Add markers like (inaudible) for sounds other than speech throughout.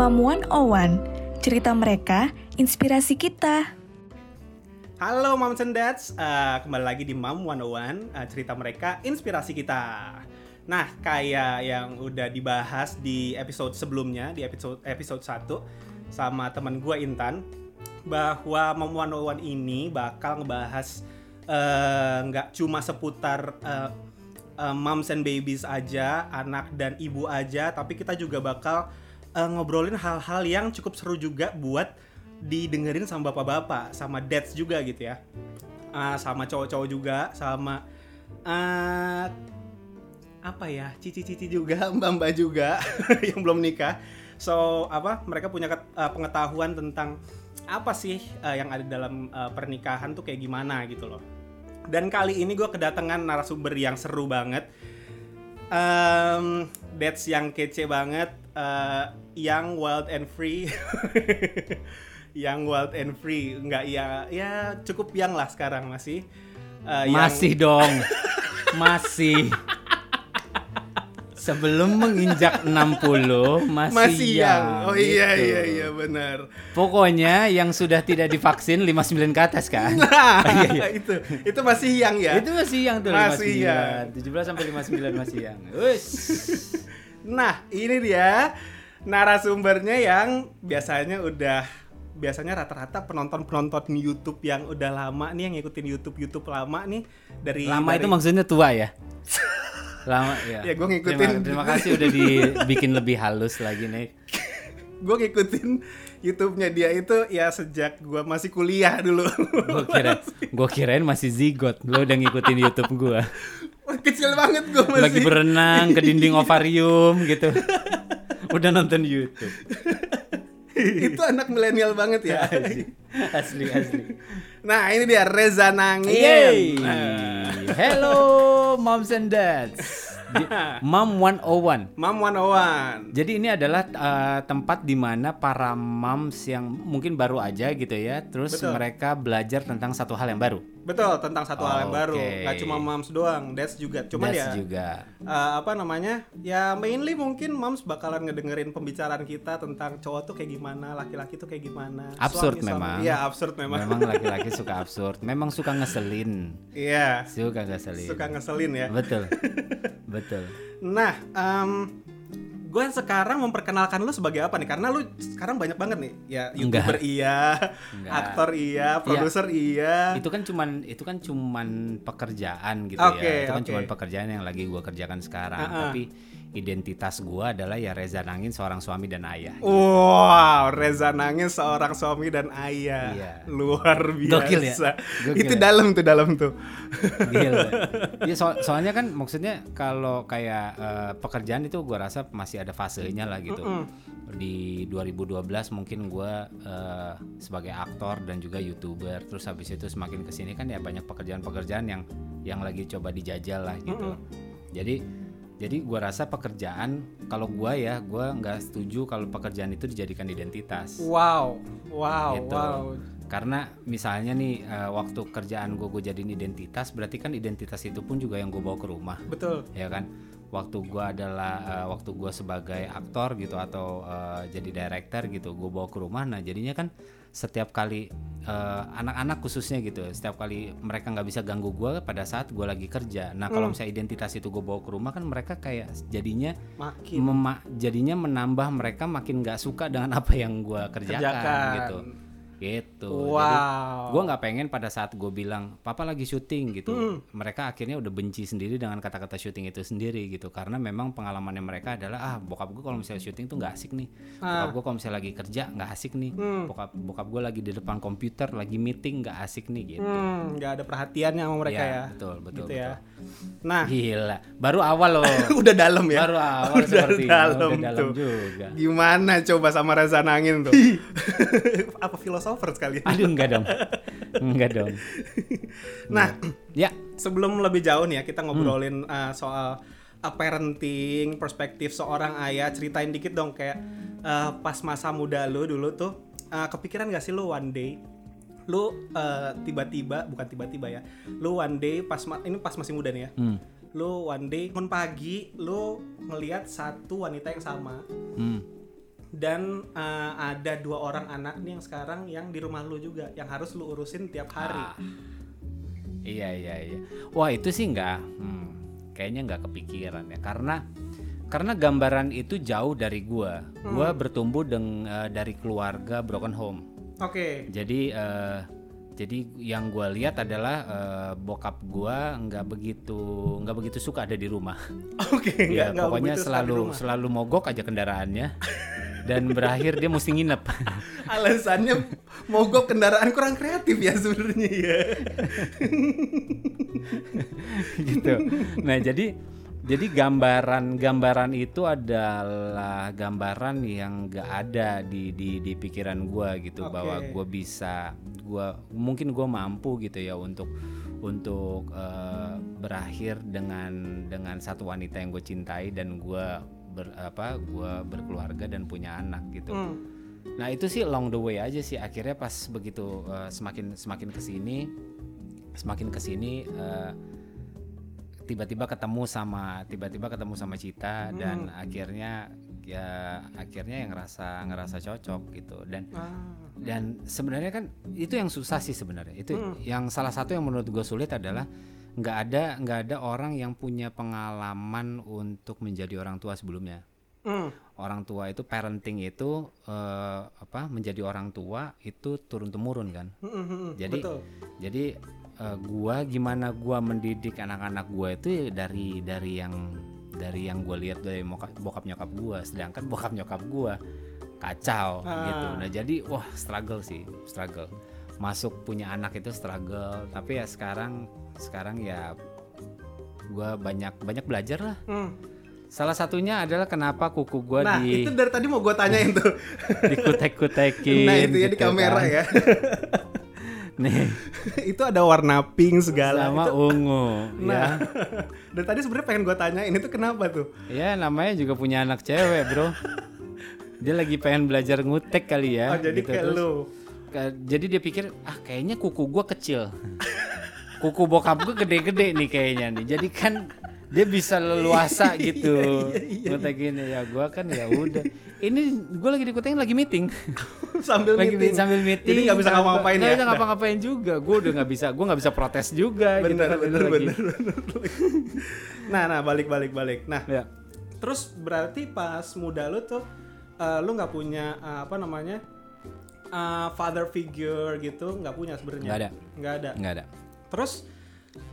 Mam 101. Cerita mereka, inspirasi kita. Halo Moms and Dads, uh, kembali lagi di Mam 101, uh, cerita mereka, inspirasi kita. Nah, kayak yang udah dibahas di episode sebelumnya, di episode episode 1 sama teman gue Intan, bahwa Mam 101 ini bakal ngebahas eh, nggak uh, cuma seputar uh, moms and babies aja, anak dan ibu aja, tapi kita juga bakal uh, ngobrolin hal-hal yang cukup seru juga buat didengerin sama bapak-bapak, sama dads juga gitu ya, uh, sama cowok-cowok juga, sama uh, apa ya, cici-cici juga, (laughs) mbak-mbak juga (laughs) yang belum nikah. So apa, mereka punya uh, pengetahuan tentang apa sih uh, yang ada dalam uh, pernikahan tuh kayak gimana gitu loh. Dan kali ini gue kedatangan narasumber yang seru banget. Um, that's yang kece banget, uh, yang wild and free. (laughs) yang wild and free, nggak ya, ya cukup yang lah sekarang masih. Uh, masih yang... dong, masih. Sebelum menginjak 60 masih, masih yang. Oh iya gitu. iya iya benar. Pokoknya yang sudah tidak divaksin 59 ke atas kan? Nah, (laughs) iya, iya. itu itu masih yang ya. Itu masih yang tuh masih 59. Yang. 17 sampai 59 masih yang. Ush. Nah, ini dia narasumbernya yang biasanya udah biasanya rata-rata penonton-penonton YouTube yang udah lama nih yang ngikutin YouTube YouTube lama nih dari lama dari... itu maksudnya tua ya? (laughs) Lama ya. Ya gue ngikutin. Terima, terima kasih udah dibikin lebih halus lagi nih. (laughs) Gue ngikutin YouTube-nya dia itu ya sejak gue masih kuliah dulu. Gue kira gue kirain masih zigot. Lo udah ngikutin YouTube gue (laughs) (laughs) kecil banget gue masih. Lagi berenang ke dinding ovarium gitu. (laughs) Udah nonton YouTube. (laughs) Itu anak milenial banget ya. Asli. Asli nah ini dia Reza Nangin nah. hello moms and dads Mom 101. Mom 101. Jadi ini adalah uh, tempat di mana para moms yang mungkin baru aja gitu ya, terus Betul. mereka belajar tentang satu hal yang baru. Betul, tentang satu oh, hal yang baru. Gak cuma moms doang, dads juga. Cuma ya juga. Uh, apa namanya? Ya mainly mungkin moms bakalan ngedengerin pembicaraan kita tentang cowok tuh kayak gimana, laki-laki tuh kayak gimana. Absurd suami, memang. Iya, absurd memang. Memang laki-laki (laughs) suka absurd. Memang suka ngeselin. Iya. Suka ngeselin. Suka ngeselin ya. Betul. Betul. (laughs) Nah, um, gue sekarang memperkenalkan lu sebagai apa nih? Karena lu sekarang banyak banget nih, ya youtuber Enggak. iya, Enggak. aktor iya, iya. produser ya, iya. Itu kan cuman itu kan cuman pekerjaan gitu okay, ya. Itu kan cuman pekerjaan yang lagi gue kerjakan sekarang. Uh -uh. Tapi identitas gue adalah ya Reza Nangin seorang suami dan ayah. Gitu. Wow, Reza Nangin seorang suami dan ayah. Iya. Luar biasa. Gokil ya. Gokil Itu ya? dalam tuh dalam tuh. Gila. (laughs) ya so soalnya kan maksudnya kalau kayak uh, pekerjaan itu gue rasa masih ada fasenya lah gitu. Mm -mm. Di 2012 mungkin gue uh, sebagai aktor dan juga youtuber. Terus habis itu semakin ke sini kan ya banyak pekerjaan-pekerjaan yang yang lagi coba dijajal lah gitu. Mm -mm. Jadi jadi gue rasa pekerjaan kalau gue ya gue nggak setuju kalau pekerjaan itu dijadikan identitas. Wow, wow, gitu. wow. Karena misalnya nih uh, waktu kerjaan gue gue jadiin identitas, berarti kan identitas itu pun juga yang gue bawa ke rumah. Betul. Ya kan. Waktu gue adalah uh, waktu gue sebagai aktor gitu atau uh, jadi director gitu, gue bawa ke rumah. Nah jadinya kan setiap kali anak-anak uh, khususnya gitu setiap kali mereka nggak bisa ganggu gue pada saat gue lagi kerja nah kalau hmm. misalnya identitas itu gue bawa ke rumah kan mereka kayak jadinya makin jadinya menambah mereka makin nggak suka dengan apa yang gue kerjakan, kerjakan gitu gitu. Wow. Jadi gue nggak pengen pada saat gue bilang papa lagi syuting gitu, hmm. mereka akhirnya udah benci sendiri dengan kata-kata syuting itu sendiri gitu, karena memang pengalamannya mereka adalah ah bokap gue kalau misalnya syuting tuh nggak asik nih, ah. bokap gue kalau misalnya lagi kerja nggak asik nih, hmm. bokap bokap gue lagi di depan komputer lagi meeting nggak asik nih gitu. Hmm, nggak ada perhatiannya sama mereka ya. ya. Betul betul. Gitu ya. betul. ya. Nah, gila, baru awal loh. (laughs) udah dalam ya. Baru awal udah seperti dalam, udah dalam juga. Gimana coba sama Reza Nangin tuh? (laughs) Apa filosofer sekali? (laughs) Aduh enggak dong. Enggak dong. (laughs) Nah, ya sebelum lebih jauh nih ya kita ngobrolin hmm. uh, soal uh, parenting, perspektif seorang ayah, ceritain dikit dong kayak uh, pas masa muda lu dulu tuh uh, kepikiran gak sih lu one day lu uh, tiba-tiba bukan tiba-tiba ya lu one day pas ini pas masih muda nih ya hmm. lu one day pun pagi lu ngelihat satu wanita yang sama hmm dan eh, ada dua orang anak nih yang sekarang yang di rumah lu juga yang harus lu urusin tiap hari. Ah. Iya iya iya. Wah itu sih nggak, hmm, kayaknya nggak kepikiran ya karena karena gambaran itu jauh dari gua. Gua bertumbuh deng, eh, dari keluarga broken home. Oke. Jadi eh, jadi yang gua lihat adalah eh, bokap gua nggak begitu nggak begitu suka ada di rumah. Oke, nggak Ya, pokoknya selalu selalu mogok aja kendaraannya dan berakhir dia mesti nginep. (laughs) Alasannya mogok kendaraan kurang kreatif ya sebenarnya ya. (laughs) gitu. Nah, jadi jadi gambaran gambaran itu adalah gambaran yang gak ada di di di pikiran gua gitu Oke. bahwa gua bisa gua mungkin gua mampu gitu ya untuk untuk eh, berakhir dengan dengan satu wanita yang gue cintai dan gua ber, apa gua berkeluarga dan punya anak gitu. Hmm. Nah itu sih along the way aja sih akhirnya pas begitu uh, semakin semakin ke sini semakin ke sini uh, tiba-tiba ketemu sama tiba-tiba ketemu sama Cita dan akhirnya ya akhirnya yang ngerasa ngerasa cocok gitu dan Ah. dan sebenarnya kan itu yang susah sih sebenarnya itu yang salah satu yang menurut gue sulit adalah nggak ada nggak ada orang yang punya pengalaman untuk menjadi orang tua sebelumnya Hmm. orang tua itu parenting itu eh, apa menjadi orang tua itu turun temurun kan Hmm, hmm, jadi Betul. jadi eh, gua gimana gua mendidik anak-anak gua itu ya dari dari yang dari yang gue lihat dari moka- bokap nyokap gua sedangkan bokap nyokap gua kacau Ah. gitu nah jadi wah struggle sih struggle masuk punya anak itu struggle tapi ya sekarang sekarang ya gua banyak banyak belajar lah Hmm. Salah satunya adalah kenapa kuku gua Nah, di itu dari tadi mau gue tanyain tuh. (laughs) dikutek-kutekin. nah, itu ya di gitu kamera kan. ya. (laughs) Nih, (laughs) itu ada warna pink segala. sama Itu- ungu Nah, ya. dari tadi sebenarnya pengen gue tanyain itu kenapa tuh? Ya, namanya juga punya anak cewek, Bro. Dia lagi pengen belajar ngutek kali ya. oh, jadi gitu. kayak Terus, lu. Jadi dia pikir, ah kayaknya kuku gua kecil. kuku bokap gua gede-gede nih kayaknya nih. Jadi kan dia bisa leluasa (laughs) gitu. Ngutekin ya gua kan ya udah. Ini gua lagi dikutekin lagi meeting. (laughs) sambil lagi meeting. sambil meeting Jadi nggak bisa ngapa-ngapain ya. bisa ngapa-ngapain juga gue udah nggak bisa gue nggak bisa protes juga gitu bener, kan, bener, itu lagi. bener, bener. (laughs) nah, nah, balik, balik, balik. Nah, ya terus berarti pas muda lu tuh eh, lu nggak punya eh, apa namanya eh, father figure gitu nggak punya sebenarnya Nggak ada. nggak ada nggak ada terus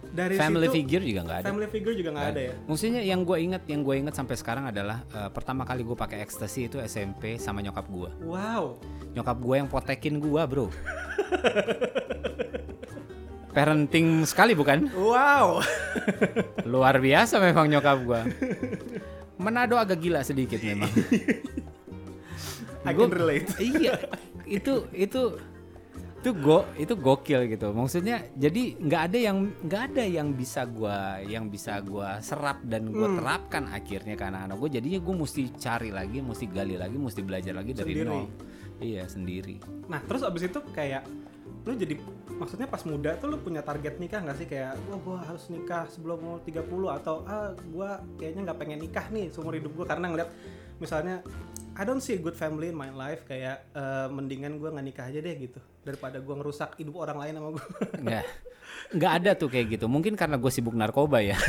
dari family situ figure juga nggak ada family figure juga nggak ada ya Maksudnya yang gue inget, yang gue inget sampai sekarang adalah eh, pertama kali gue pakai ekstasi itu SMP sama nyokap gue. wow Nyokap gue yang potekin gue bro. Parenting sekali bukan? wow (laughs) Luar biasa memang nyokap gue. Manado agak gila sedikit memang. (laughs) I can relate iya, itu itu itu go itu gokil gitu. Maksudnya jadi nggak ada yang nggak ada yang bisa gua yang bisa gua serap dan gua Hmm. terapkan akhirnya ke anak-anak gue. Jadinya gue mesti cari lagi, mesti gali lagi, mesti belajar lagi dari Sendiri. nol. Iya sendiri. nah terus abis itu kayak lu jadi maksudnya pas muda tuh lu punya target nikah nggak sih kayak wah gua harus nikah sebelum umur 30 atau ah gua kayaknya nggak pengen nikah nih seumur hidup gua karena ngeliat misalnya I don't see a good family in my life kayak eh, mendingan gua nggak nikah aja deh gitu daripada gua ngerusak hidup orang lain sama gua Nggak nggak ada tuh kayak gitu. Mungkin karena gue sibuk narkoba ya. (laughs)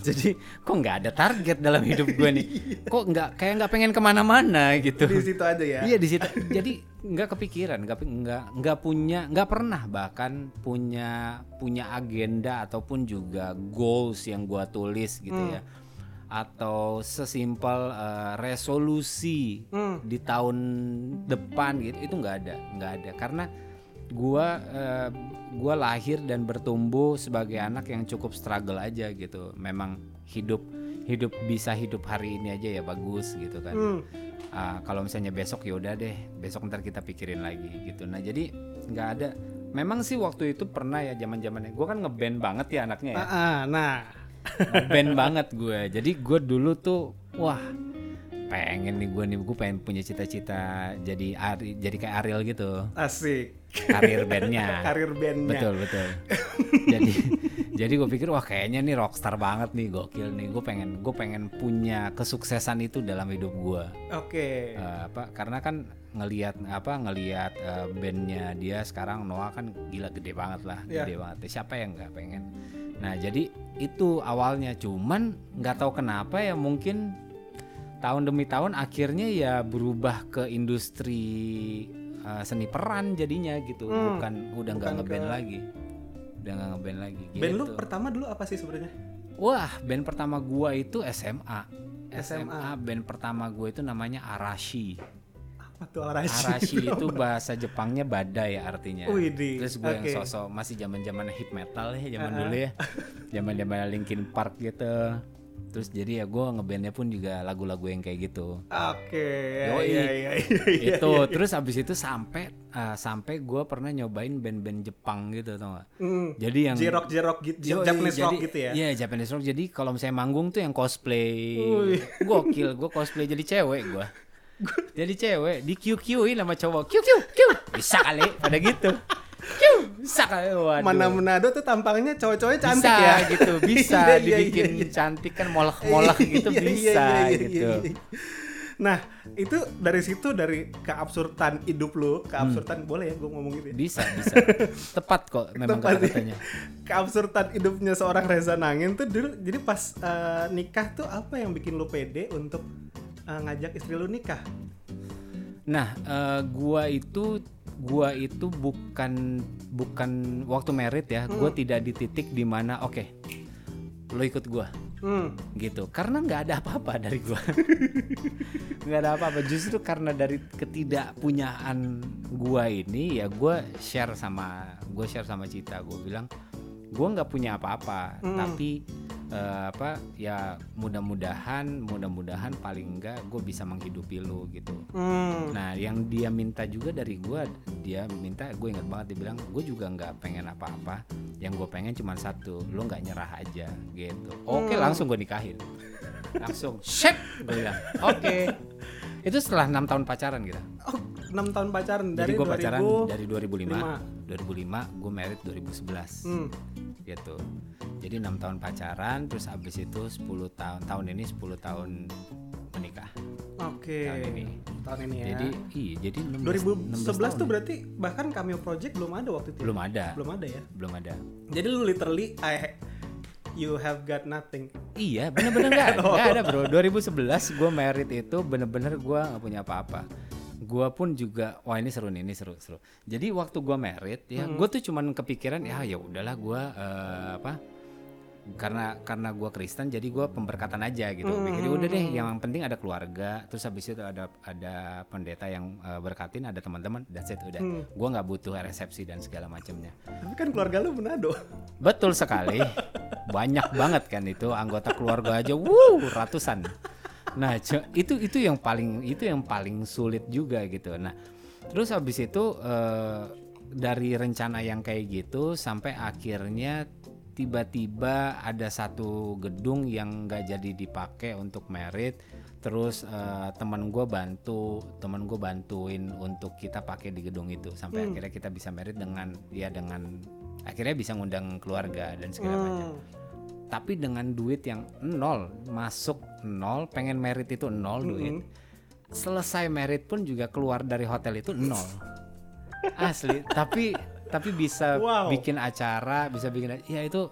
Jadi kok nggak ada target dalam hidup gue nih. Kok nggak kayak nggak pengen ke mana-mana gitu. di situ aja ya Iya di situ. Jadi nggak kepikiran, nggak nggak nggak punya, nggak pernah bahkan punya punya agenda ataupun juga goals yang gua tulis gitu ya. Atau sesimpel eh, resolusi Hmm. di tahun depan gitu itu nggak ada, nggak ada. Karena gua eh, gua lahir dan bertumbuh sebagai anak yang cukup struggle aja gitu. Memang hidup hidup bisa hidup hari ini aja ya bagus gitu kan. Hmm. Ah, kalau misalnya besok ya udah deh besok ntar kita pikirin lagi gitu. Nah jadi nggak ada. Memang sih waktu itu pernah ya zaman zamannya gue kan ngeband banget ya anaknya ya. Ah, ah, nah ngeband banget gue jadi gue dulu tuh wah pengen nih gue nih gue pengen punya cita-cita jadi Ari, jadi kayak Ariel gitu Asik. karir bandnya (laughs) Karir bandnya. betul betul jadi (laughs) jadi gue pikir wah kayaknya nih rockstar banget nih gokil nih gue pengen gue pengen punya kesuksesan itu dalam hidup gue Oke. Eh, apa karena kan ngelihat apa ngelihat eh, bandnya dia sekarang Noah kan gila gede banget lah Iya. gede banget siapa yang nggak pengen nah jadi itu awalnya. Cuman nggak tahu kenapa ya mungkin tahun demi tahun akhirnya ya berubah ke industri eh, seni peran jadinya gitu. Hmm, bukan udah nggak ngeband ke- lagi. Udah nggak ngeband lagi Band lu gitu. pertama dulu apa sih sebenarnya? wah band pertama gua itu SMA SMA. SMA band pertama gue itu namanya Arashi Apa tuh Arashi? Arashi (laughs) itu bahasa Jepangnya badai artinya. Widih, Terus gue yang oke. sosok masih zaman-zaman hip metal ya zaman Ah, dulu ya. (laughs) Zaman-zaman Linkin Park gitu. Terus jadi ya gue ngebandnya pun juga lagu-lagu yang kayak gitu. Oke. ya, Yoi. Iya iya iya. iya, itu iya. terus abis itu sampai ah, sampai gue pernah nyobain band-band Jepang gitu tau gak? Hmm. Jadi yang J-rock gitu, Japanese rock jadi- gitu ya. Iya Japanese rock. Jadi kalau misalnya manggung tuh yang cosplay, Wih. gokil. Gue cosplay jadi cewek gue. Jadi cewek di QQ-in sama cowok. QQ, Q. Bisa kali pada gitu. Q, bisa kali. Waduh. Mana Manado tuh tampangnya cowok-cowoknya cantik bisa ya. gitu, bisa (laughs) Iya, iya, dibikin iya, iya. cantik kan molek-molek gitu Iya, iya, bisa iya, iya, gitu. iya, iya. Nah, itu dari situ dari keabsurdan hidup lu, keabsurdan boleh ya gue ngomong gitu ya. Bisa, bisa. (laughs) Tepat kok memang Tepat ya. kata-katanya. Keabsurdan hidupnya seorang Reza Nangin tuh dulu jadi pas eh, nikah tuh apa yang bikin lu pede untuk eh, ngajak istri lu nikah? Nah, eh, gua itu gua itu bukan bukan waktu merit ya. Gua tidak di titik di mana oke, lo ikut gua Hmm. gitu. Karena nggak ada apa-apa dari gua. (laughs) nggak ada apa-apa. Justru karena dari ketidakpunyaan gua ini ya gua share sama gua share sama Cita. Gua bilang gua nggak punya apa-apa, Hmm. tapi eh, apa ya mudah-mudahan mudah-mudahan paling enggak gue bisa menghidupi lu gitu. Hmm. Nah, yang dia minta juga dari gua, dia minta gue ingat banget dia bilang, gue juga nggak pengen apa-apa. Yang gue pengen cuma satu, lo nggak nyerah aja gitu. Oke, Hmm. langsung gue nikahin. Langsung, shit, gue bilang, oke. Itu setelah enam tahun pacaran kita. Oh, 6 tahun pacaran Jadi dari gue pacaran 2000. dari 2005, lima. 2005 gue married 2011 Hmm. gitu. Jadi enam tahun pacaran, terus abis itu 10 tahun tahun ini 10 tahun menikah. Oke. Tahun ini. Tahun ini ya. Jadi iya, jadi 16, 2011 tuh tahun ya. berarti bahkan cameo project belum ada waktu itu. ya? belum ada, Belum ada ya. belum ada. Jadi lu literally I you have got nothing. Iya, bener-bener nggak ada, nggak ada bro. (laughs) 2011 gue merit itu bener-bener gue nggak punya apa-apa. Gue pun juga, wah ini seru nih, ini seru seru. Jadi waktu gue merit ya, Hmm. gue tuh cuman kepikiran ya ya udahlah gue eh, apa? Karena karena gue Kristen, jadi gue pemberkatan aja gitu. Hmm. Pikir udah deh, yang penting ada keluarga. Terus habis itu ada ada pendeta yang eh, berkatin, ada teman-teman. That's it udah. Hmm. Gue nggak butuh resepsi dan segala macamnya. Tapi kan keluarga lu Manado. Betul sekali. Banyak banget kan itu anggota keluarga aja, wuh, ratusan. Nah, itu itu yang paling itu yang paling sulit juga gitu. Nah, terus habis itu eh, dari rencana yang kayak gitu sampai akhirnya tiba-tiba ada satu gedung yang nggak jadi dipakai untuk merit. Terus eh, teman gue bantu teman gue bantuin untuk kita pakai di gedung itu. Sampai Hmm. akhirnya kita bisa merit dengan ya dengan akhirnya bisa ngundang keluarga dan segala macam. Hmm. tapi dengan duit yang nol masuk nol pengen merit itu nol duit selesai merit pun juga keluar dari hotel itu nol. (laughs) Asli tapi tapi bisa Wow. bikin acara bisa bikin ya itu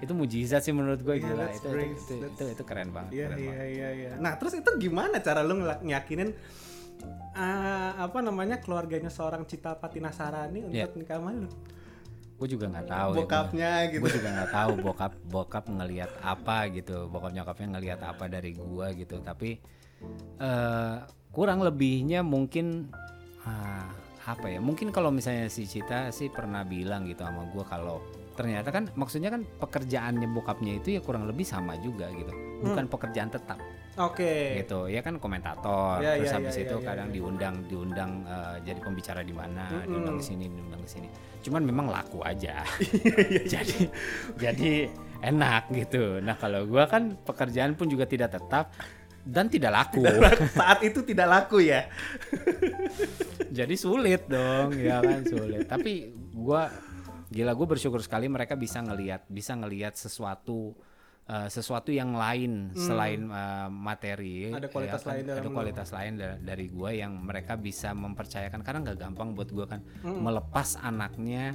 itu mujizat sih menurut gue Yeah, gila that's itu, itu, great. itu, itu itu keren banget Iya keren iya banget. iya iya. Nah, terus itu gimana cara lu ngela- ngeyakinin ah, apa namanya keluarganya seorang Cita Patina Sarani untuk Iya. nikah sama lu? gue juga nggak tahu ya, Bokapnya gitu. gue juga nggak tahu bokap bokap ngelihat apa gitu bokap nyokapnya ngelihat apa dari gua gitu tapi eh kurang lebihnya mungkin ah, apa ya mungkin kalau misalnya si Cita sih pernah bilang gitu sama gua kalau ternyata kan maksudnya kan pekerjaannya bokapnya itu ya kurang lebih sama juga gitu bukan pekerjaan tetap Oke. gitu ya kan komentator Ya, terus ya, habis ya, itu ya, ya, kadang ya. diundang diundang eh, jadi pembicara di mana Mm-mm. diundang ke sini diundang ke sini cuman memang laku aja (laughs) (laughs) jadi jadi enak gitu nah kalau gua kan pekerjaan pun juga tidak tetap dan tidak laku. (laughs) Saat itu tidak laku ya. (laughs) Jadi sulit dong, ya kan sulit. Tapi gua gila gue bersyukur sekali mereka bisa ngelihat bisa ngelihat sesuatu uh, sesuatu yang lain selain uh, materi Hmm. Ada kualitas ya kan? lain ada kualitas lain da- dari gua yang mereka bisa mempercayakan karena nggak gampang buat gua kan Hmm. melepas anaknya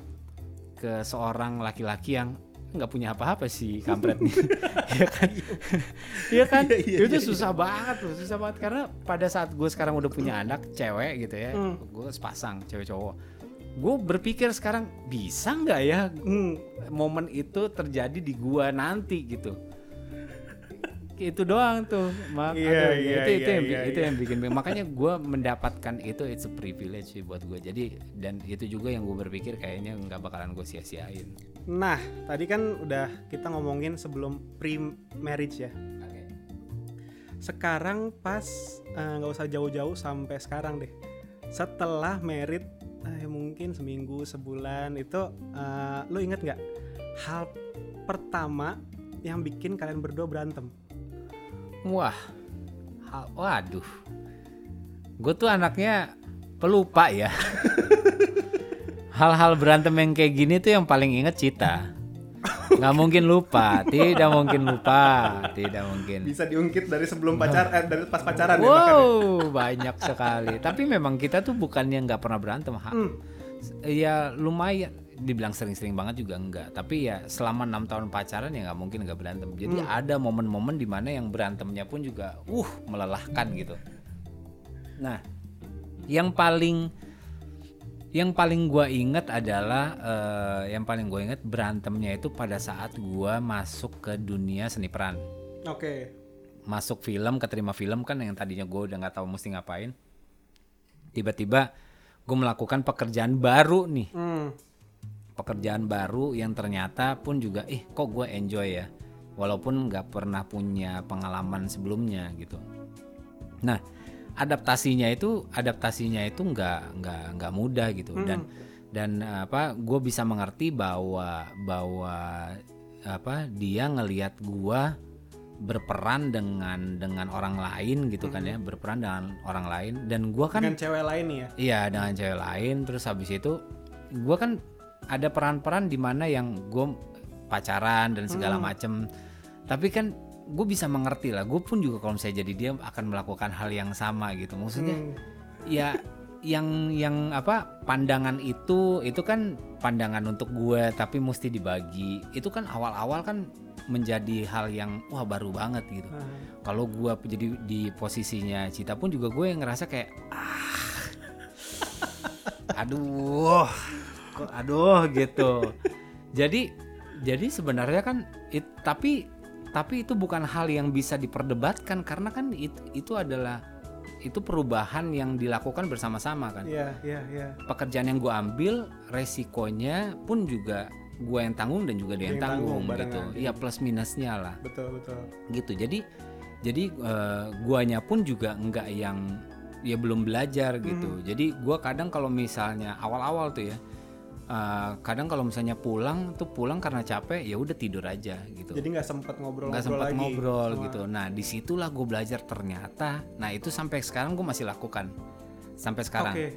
ke seorang laki-laki yang nggak punya apa-apa sih kampret. Nih (laughs) ya kan? Iya kan? Iya, iya, itu iya, susah banget loh susah banget. Karena pada saat gue sekarang udah punya anak cewek gitu ya Hmm. gue sepasang cewek cowok gue berpikir sekarang bisa nggak ya Hmm. momen itu terjadi di gua nanti? gitu. Itu doang tuh mak. Iya, Aduh, iya, itu itu yang iya, itu yang bikin makanya gua mendapatkan itu it's a privilege sih buat gue jadi dan itu juga yang gue berpikir kayaknya nggak bakalan gue sia-siain Nah, tadi kan udah kita ngomongin sebelum pre-marriage ya. Sekarang pas eh, nggak usah jauh-jauh sampai sekarang deh. Setelah merit eh, mungkin seminggu, sebulan itu eh, lo inget nggak hal pertama yang bikin kalian berdua berantem? wah ha- waduh gue tuh anaknya pelupa ya (laughs) hal-hal berantem yang kayak gini tuh yang paling inget cita nggak mungkin lupa tidak mungkin lupa tidak mungkin Bisa diungkit dari sebelum pacar, eh, dari pas pacaran ya ya? Wow, banyak sekali. Tapi memang kita tuh bukannya nggak pernah berantem, ha. Hmm. Ya lumayan, dibilang sering-sering banget juga enggak. Tapi ya selama enam tahun pacaran ya nggak mungkin nggak berantem. Jadi Hmm. ada momen-momen di mana yang berantemnya pun juga, uh, melelahkan gitu. Nah, yang paling yang paling gua inget adalah eh, yang paling gua inget berantemnya itu pada saat gua masuk ke dunia seni peran. Oke. masuk film keterima film kan yang tadinya gue udah nggak tahu mesti ngapain. Tiba-tiba gue melakukan pekerjaan baru nih. Hmm. pekerjaan baru yang ternyata pun juga ih kok gue enjoy ya? Walaupun nggak pernah punya pengalaman sebelumnya gitu. Nah adaptasinya itu adaptasinya itu nggak nggak nggak mudah gitu. Dan dan apa gue bisa mengerti bahwa bahwa apa dia ngelihat gua berperan dengan dengan orang lain gitu kan ya berperan dengan orang lain. Dan gua kan Dengan cewek lain ya. Iya dengan cewek lain. Terus habis itu gue kan ada peran-peran di mana yang gue pacaran dan segala macem. Tapi kan gue bisa mengerti lah. Gue pun juga kalau misalnya jadi dia akan melakukan hal yang sama gitu. Maksudnya Hmm. ya yang yang apa pandangan itu itu kan pandangan untuk gue tapi mesti dibagi. Itu kan awal-awal kan menjadi hal yang wah baru banget gitu. Ah. kalau gua jadi di posisinya Cita pun juga gue ngerasa kayak ah aduh kok aduh gitu. Jadi jadi sebenarnya kan it- tapi tapi itu bukan hal yang bisa diperdebatkan karena kan itu itu adalah itu perubahan yang dilakukan bersama-sama kan Iya, iya, iya. pekerjaan yang gue ambil resikonya pun juga gue yang tanggung dan juga dia yang Yang tanggung tanggung gitu barengan. iya plus minusnya lah Betul, betul. gitu jadi jadi eh, guanya pun juga enggak yang ya belum belajar gitu jadi gua kadang kalau misalnya awal-awal tuh ya eh, kadang kalau misalnya pulang tuh pulang karena capek ya udah tidur aja gitu. Jadi nggak sempat ngobrol-ngobrol nggak sempat lagi. ngobrol sama- gitu. Nah di situlah gue belajar ternyata. Nah itu sampai sekarang gue masih lakukan. Sampai sekarang. Oke.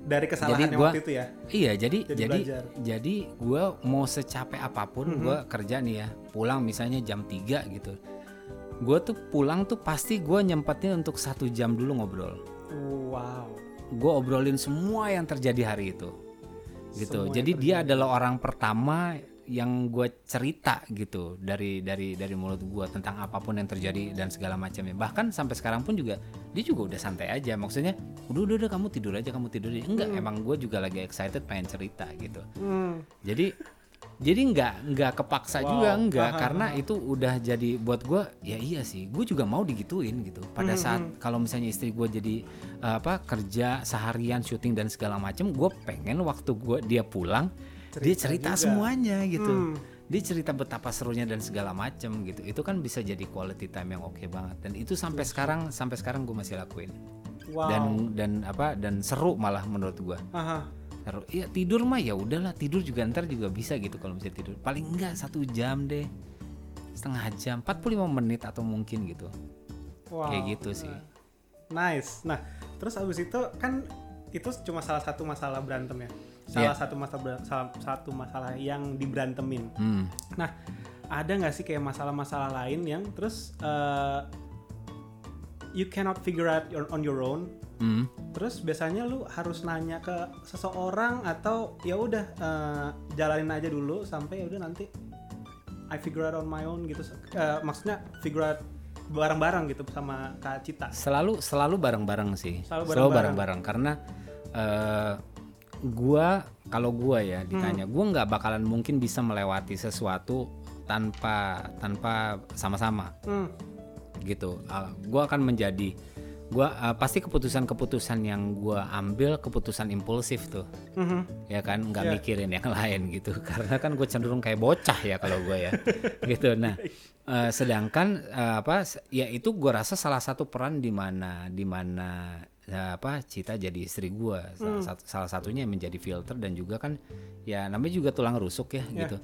Dari kesalahan Jadi yang gua- waktu itu ya. Iya jadi Jadi jadi belajar. jadi gue mau secapek apa pun gue kerja nih ya. Pulang misalnya jam 3 gitu. Gue tuh pulang tuh pasti gue nyempetin untuk satu jam dulu ngobrol. Wow. gue obrolin semua yang terjadi hari itu gitu. Semua jadi dia adalah orang pertama yang gue cerita gitu dari dari dari mulut gue tentang apa pun yang terjadi dan segala macamnya. Bahkan sampai sekarang pun juga dia juga udah santai aja. Maksudnya udah udah, udah kamu tidur aja kamu tidur aja. Enggak emang gue juga lagi excited pengen cerita gitu. Hmm. jadi jadi nggak nggak kepaksa Wow. juga enggak Aha, karena itu udah jadi buat gue ya iya sih gue juga mau digituin gitu pada Hmm, saat kalau misalnya istri gue jadi eh, apa kerja seharian syuting dan segala macem gue pengen waktu gue dia pulang dia Cerita cerita juga. semuanya gitu Hmm. dia cerita betapa serunya dan segala macem gitu itu kan bisa jadi quality time yang oke banget dan itu sampai sekarang sampai sekarang gue masih lakuin Wow. dan dan apa dan seru malah menurut gue. Taruh, ya tidur mah ya udahlah tidur juga ntar juga bisa gitu kalau misalnya tidur paling enggak satu jam deh setengah jam 45 menit atau mungkin gitu Wow. kayak gitu sih Nice. Nah, terus abis itu kan itu cuma salah satu masalah berantem ya. Salah Iya. satu masalah salah satu masalah yang diberantemin. hmm. Nah, ada nggak sih kayak masalah-masalah lain yang terus eh, you cannot figure out your, on your own? Hmm. Terus biasanya lu harus nanya ke seseorang atau ya udah eh, jalanin aja dulu sampai ya udah nanti I figure out on my own gitu. Eh, maksudnya figure out bareng-bareng gitu sama Kak Cita. selalu selalu bareng-bareng sih Selalu bareng-bareng. karena eh gua kalau gua ya ditanya Hmm. gua nggak bakalan mungkin bisa melewati sesuatu tanpa tanpa sama-sama Hmm. gitu Uh, gua akan menjadi gua uh, pasti keputusan-keputusan yang gua ambil keputusan impulsif tuh. Mhm. ya kan? Nggak Ya. mikirin yang (laughs) lain gitu. Karena kan gue cenderung kayak bocah ya kalau gue ya. (laughs) Gitu. Nah eh, sedangkan eh, apa ya itu gue rasa salah satu peran di mana di mana apa cita jadi istri gue salah, satu- salah satunya menjadi filter dan juga kan ya namanya juga tulang rusuk ya Ya. gitu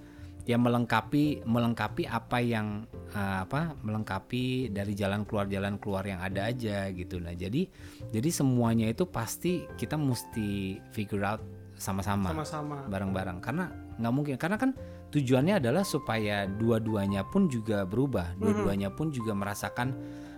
ya melengkapi melengkapi apa yang eh, apa melengkapi dari jalan keluar jalan keluar yang ada aja gitu. Nah jadi jadi semuanya itu pasti kita mesti figure out sama-sama Sama-sama. bareng-bareng. Karena nggak mungkin karena kan tujuannya adalah supaya dua-duanya pun juga berubah. Dua-duanya pun juga merasakan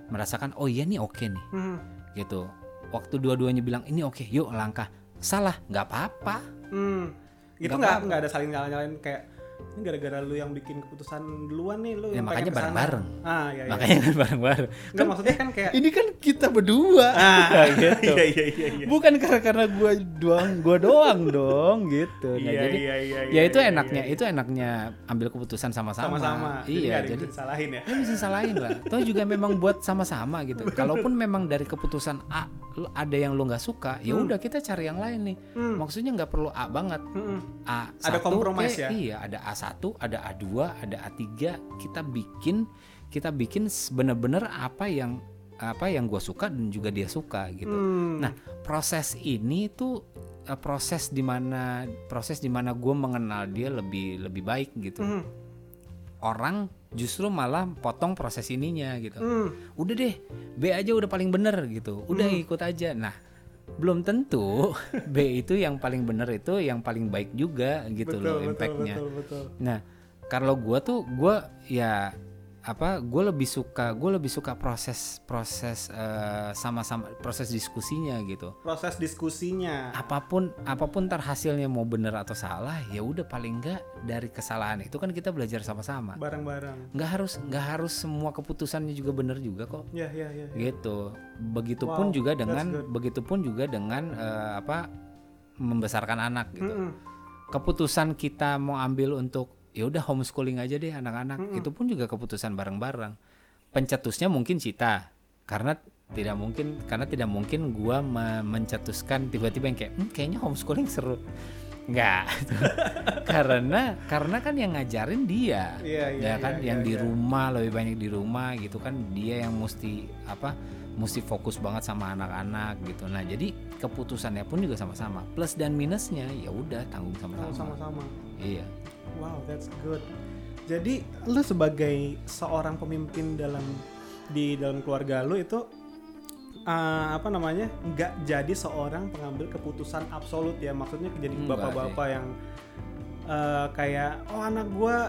merasakan oh iya nih oke nih. Mhm. gitu. Waktu dua-duanya bilang ini oke yuk langkah. Salah nggak apa-apa. Hmm. Itu Nggak nggak ada saling nyala-nyalain kayak ini gara-gara lu yang bikin keputusan duluan nih lu Ya, makanya ke sana." bareng-bareng. Ah, iya, iya. makanya kan bareng-bareng Nggak, maksudnya kan kayak ini kan kita berdua ah, (laughs) gitu. Iya, iya, iya, iya. bukan karena karena gue doang gue doang dong gitu nah, Iya, jadi iya, iya, ya iya, itu iya, enaknya iya. itu enaknya ambil keputusan sama-sama sama-sama. iya yang jadi bisa disalahin ya. ya bisa salahin lah toh juga memang buat sama-sama gitu kalaupun memang dari keputusan A lu ada yang lu nggak suka ya Hmm. udah kita cari yang lain nih maksudnya nggak perlu A banget Mm-mm. A Ada satu compromise kayak- ya? iya ada A1 ada A2 ada A3 kita bikin kita bikin bener-bener apa yang apa yang gue suka dan juga dia suka gitu Hmm. Nah, proses ini tuh eh, proses di mana proses di mana gue mengenal dia lebih lebih baik gitu. Mhm. Orang justru malah potong proses ininya gitu. Hmm. Udah deh, B aja udah paling bener gitu. Udah ikut aja. Nah, belum tentu B itu yang paling bener itu yang paling baik juga gitu betul, loh impactnya. betul, betul. Nah, kalau gua tuh gua ya apa gue lebih suka gue lebih suka proses proses eh, sama-sama proses diskusinya gitu Proses diskusinya. apa pun apa pun ntar hasilnya mau bener atau salah ya udah paling enggak dari kesalahan itu kan kita belajar sama-sama bareng-bareng. nggak harus nggak harus semua keputusannya juga bener juga kok Ya, ya, ya. gitu begitupun Wow, juga dengan begitupun juga dengan eh, apa membesarkan anak gitu Mm-mm. keputusan kita mau ambil untuk ya udah homeschooling aja deh anak-anak. Itu pun juga keputusan bareng-bareng. Pencetusnya mungkin Cita karena tidak mungkin karena tidak mungkin gua me- mencetuskan tiba-tiba yang kayak "Hmm, kayaknya homeschooling seru. Nggak. (laughs) Karena karena kan yang ngajarin dia. Iya, iya, ya kan? iya, yang iya, di iya. rumah lebih banyak di rumah gitu kan. Dia yang mesti apa mesti fokus banget sama anak-anak gitu. Nah jadi keputusannya pun juga sama-sama. Plus dan minusnya ya udah tanggung sama-sama. Sama-sama. iya Wow, that's good. Jadi lu sebagai seorang pemimpin dalam di dalam keluarga lu itu eh, apa namanya nggak jadi seorang pengambil keputusan absolut ya. Maksudnya jadi bapak-bapak yang eh, kayak oh anak gua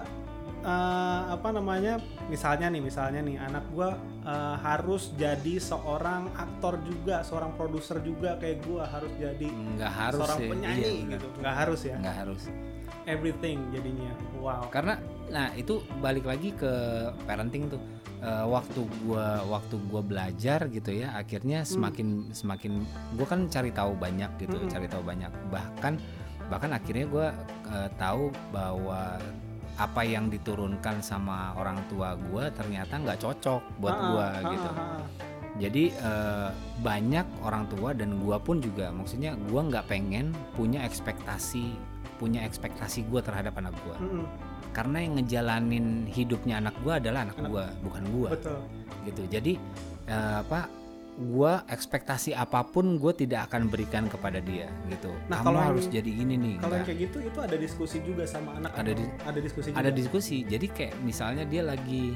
eh, apa namanya misalnya nih misalnya nih anak gua eh, harus jadi seorang aktor juga seorang produser juga kayak gua harus jadi nggak harus seorang sih. penyanyi Iya, gitu. Nggak harus ya? Nggak harus everything jadinya. Wow. Karena nah itu balik lagi ke parenting tuh. Eh, waktu gua waktu gua belajar gitu ya akhirnya semakin semakin gua kan cari tahu banyak gitu Mm-mm. cari tahu banyak. Bahkan bahkan akhirnya gua eh, tahu bahwa apa yang diturunkan sama orang tua gua ternyata nggak cocok buat Ah, gua ah, gitu. ah, ah. jadi eh, banyak orang tua dan gua pun juga maksudnya gua nggak pengen punya ekspektasi punya ekspektasi gua terhadap anak gua. Mm-mm, karena yang ngejalanin hidupnya anak gua adalah anak, Anak- gua bukan betul. Gitu. Jadi eh, apa gua ekspektasi apa pun gua tidak akan berikan kepada dia gitu. Nah, kamu kalau harus yang- jadi gini nih kalau yang kayak gitu itu ada diskusi juga sama anak Ada di- ada diskusi juga? ada diskusi. Jadi kayak misalnya dia lagi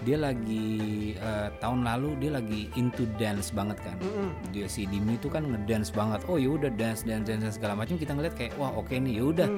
dia lagi eh, tahun lalu dia lagi into dance banget kan. Dia si Dimi itu kan ngedance banget. Oh yaudah dance dance dance dan segala macam kita ngeliat kayak wah oke nih yaudah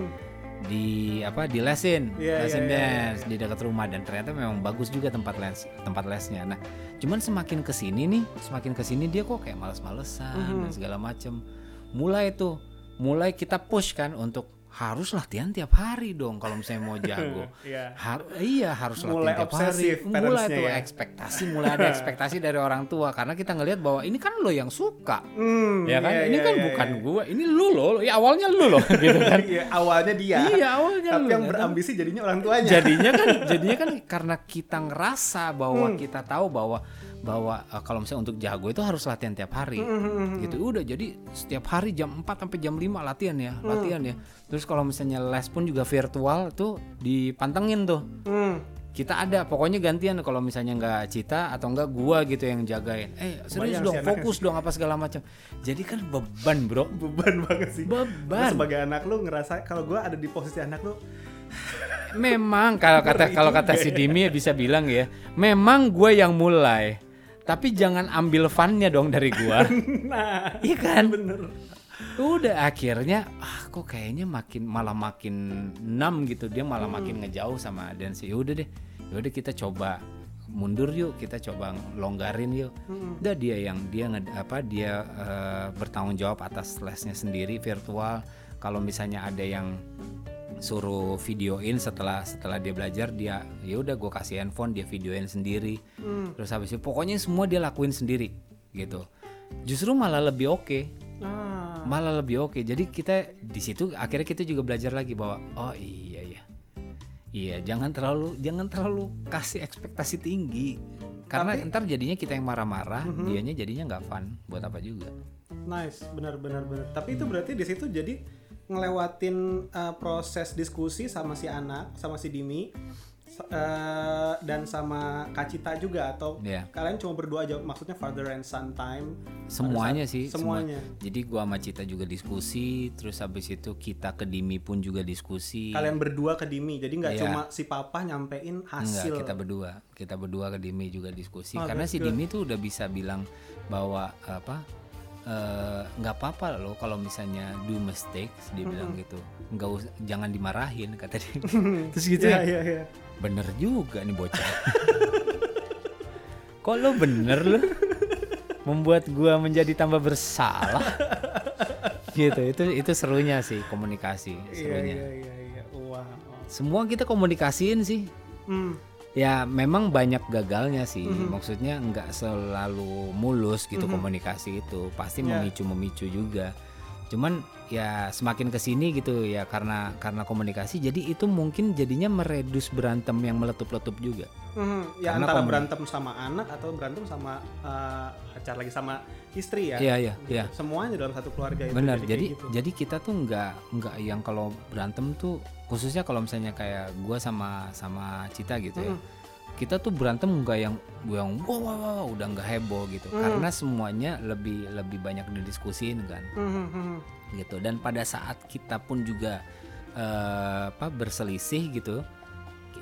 di apa di lesin Hmm. Iya, lesin iya, iya, dance di dekat rumah. Dan ternyata memang bagus juga tempat les tempat lesnya. Nah cuman semakin ke sini nih semakin ke sini dia kok kayak males-malesan Hmm. dan segala macem mulai tuh mulai kita push kan untuk harus latihan tiap hari dong kalau misalnya mau jago (laughs) Iya. Har- iya harus Mulai latihan tiap hari. Mulai tuh ya. ekspektasi, mulai ada (laughs) ekspektasi dari orang tua karena kita ngelihat bahwa ini kan lo yang suka, Hmm, ya kan? iya, ini iya, kan iya, bukan iya. gua, ini lu loh, ya awalnya lu loh, (laughs) gitu kan? Iya, awalnya dia. iya awalnya Tapi lu. yang ya kan? berambisi jadinya orang tuanya. Jadinya kan, jadinya kan karena kita ngerasa bahwa Hmm. kita tahu bahwa bahwa uh, kalau misalnya untuk jago itu harus latihan tiap hari, Hmm, gitu. Udah jadi setiap hari jam 4 sampai jam 5 latihan ya, Hmm. latihan ya. Terus kalau misalnya les pun juga virtual tuh dipantengin tuh Hmm. kita ada pokoknya gantian kalau misalnya nggak Cita atau enggak gua gitu yang jagain eh serius Bayang dong si fokus dong apa segala macam jadi kan beban bro Beban banget sih. Beban sebagai anak lu ngerasa kalau gua ada di posisi anak lu, memang kalau kata kalau kata si Dimi ya bisa bilang ya memang gue yang mulai tapi jangan ambil funnya dong dari gua (laughs) nah, iya kan bener. udah akhirnya ah kok kayaknya makin malah makin enam gitu dia malah Hmm. makin ngejauh sama Dance ya udah deh ya udah kita coba mundur yuk kita coba longgarin yuk Hmm. udah dia yang dia nge- apa dia eh, bertanggung jawab atas lesnya sendiri virtual kalau misalnya ada yang suruh videoin setelah setelah dia belajar dia ya udah gue kasih handphone dia videoin sendiri. Hmm. terus habis itu pokoknya semua dia lakuin sendiri gitu. Justru malah lebih oke. Ah. malah lebih oke. Jadi kita di situ akhirnya kita juga belajar lagi bahwa oh iya ya iya jangan terlalu jangan terlalu kasih ekspektasi tinggi. Karena ntar jadinya kita yang marah-marah dianya jadinya nggak fun. Buat apa juga? Nice, benar benar benar. Tapi itu berarti di situ jadi ngelewatin uh, proses diskusi sama si anak, sama si Dimi uh, dan sama Kak Cita juga atau Iya. kalian cuma berdua aja maksudnya father and son time. semuanya sih semuanya. semua. jadi gua sama Cita juga diskusi terus habis itu kita ke Dimi pun juga diskusi Kalian berdua ke Dimi. Jadi nggak Iya. cuma si papa nyampein hasil. Enggak, kita berdua. Kita berdua ke Dimi juga diskusi. Oh, Karena si good. Dimi tuh udah bisa bilang bahwa apa eh, nggak apa-apa loh kalau misalnya do mistakes dia bilang gitu. Nggak us- jangan dimarahin (laughs) kata dia. Terus gitu Iya ya. iya iya. Bener juga nih bocah. (laughs) Kok lo bener lo? Membuat gua menjadi tambah bersalah. (laughs) gitu. Itu itu serunya sih komunikasi, Iya serunya. iya iya iya. Wow. Semua kita komunikasiin sih. Hmm. Ya memang banyak gagalnya sih. Mhm. Maksudnya nggak selalu mulus gitu Mhm. komunikasi itu. Pasti Ya. memicu-memicu juga. Cuman ya semakin ke sini gitu ya karena karena komunikasi jadi itu mungkin jadinya meredus berantem yang meletup-letup juga. Mhm. Ya Karena antara berantem sama anak atau berantem sama uh, pacar lagi sama istri ya. Iya iya Gitu. iya. Semuanya dalam satu keluarga itu. Benar. Jadi gitu. jadi kita tuh nggak nggak yang kalau berantem tuh khususnya kalau misalnya kayak gua sama sama Cita gitu ya. Mhm. Kita tuh berantem nggak yang yang wow, wow, wow, udah nggak heboh gitu. Mhm. Karena semuanya lebih lebih banyak didiskusin kan. Mhm, mhm. gitu dan pada saat kita pun juga eh, apa berselisih gitu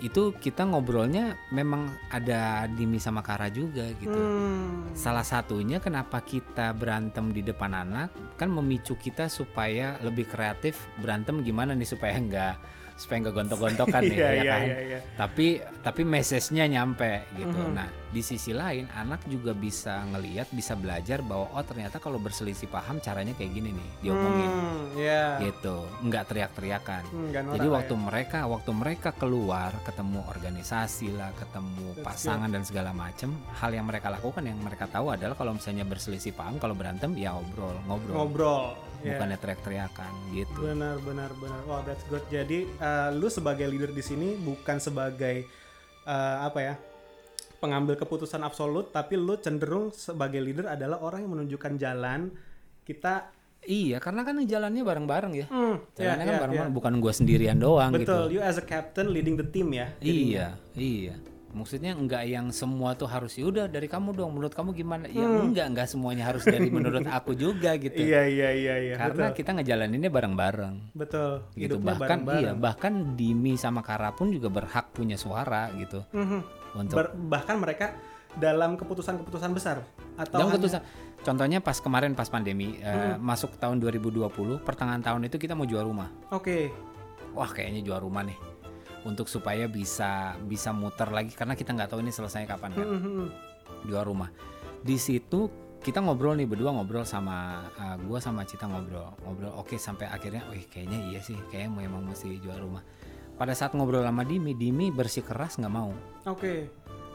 itu kita ngobrolnya memang ada Dimi sama Kara juga gitu Hmm. salah satunya kenapa kita berantem di depan anak kan memicu kita supaya lebih kreatif berantem gimana nih supaya (laughs) enggak supaya enggak gontok-gontokan nih (laughs) Iya ya iya kan iya iya. tapi tapi message-nya nyampe gitu. Mhm. Nah, di sisi lain anak juga bisa ngeliat, bisa belajar bahwa oh ternyata kalau berselisih paham caranya kayak gini nih diomongin Hmm, Iya. gitu, nggak teriak-teriakan. Hmm, Jadi lah waktu ya. mereka waktu mereka keluar ketemu organisasi lah, ketemu That's pasangan dan segala macem, hal yang mereka lakukan yang mereka tahu adalah kalau misalnya berselisih paham, kalau berantem ya obrol, ngobrol, ngobrol. Iya. bukannya teriak-teriakan gitu. Benar benar benar. Wow, that's good. Jadi uh, lu sebagai leader di sini bukan sebagai uh, apa ya? Pengambil keputusan absolut, tapi lu cenderung sebagai leader adalah orang yang menunjukkan jalan. Kita Iya, karena kan jalannya bareng-bareng ya. hmm, ya, Jalannya kan ya, bareng-bareng, ya. bukan gua sendirian doang gitu. Betul, you as a captain leading the team ya. Iya, iya. Maksudnya enggak yang semua tuh harus ya udah dari kamu dong. Menurut kamu gimana? Ya enggak, enggak semuanya harus dari menurut aku juga gitu. Hmm. Iya iya iya iya. Karena betul. kita ngejalaninnya bareng-bareng. betul. Gitu. Hidupnya Bahkan bareng-bareng. iya, bahkan Dimi sama Kara pun juga berhak punya suara gitu. Mhm. Untuk Ber- bahkan mereka dalam keputusan-keputusan besar atau dalam hanya- keputusan contohnya pas kemarin pas pandemi eh, Hmm. masuk tahun 2020 pertengahan tahun itu kita mau jual rumah. Oke. wah kayaknya jual rumah nih. Untuk supaya bisa bisa muter lagi karena kita nggak tahu ini selesai kapan kan. Hmm, jual rumah. Di situ kita ngobrol nih berdua ngobrol sama uh, gua sama Cita ngobrol ngobrol. Oke sampai akhirnya wih kayaknya iya sih kayaknya memang mesti jual rumah pada saat ngobrol sama Dimi Dimi bersikeras nggak mau Oke.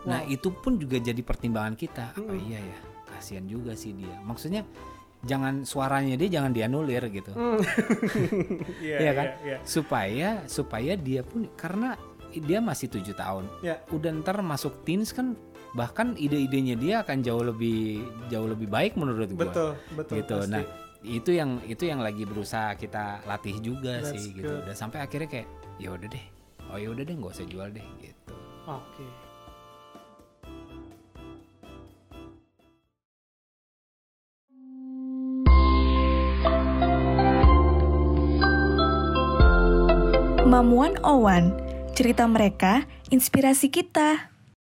nah Wow. itu pun juga jadi pertimbangan kita apa Mm-mm. iya ya kasihan juga sih dia maksudnya jangan suaranya dia jangan dianulir gitu Hmm. (laughs) Iya, Iya kan? iya, iya. supaya supaya dia pun karena dia masih tujuh tahun Ya. udah ntar masuk teens kan bahkan ide-idenya dia akan jauh lebih jauh lebih baik menurut gua Betul, betul. gitu pasti. nah itu yang itu yang lagi berusaha kita latih juga That's sih gitu good. udah sampai akhirnya kayak ya udah deh oh ya udah deh nggak usah jual deh gitu Oke. Mamuan Owan, cerita mereka, inspirasi kita.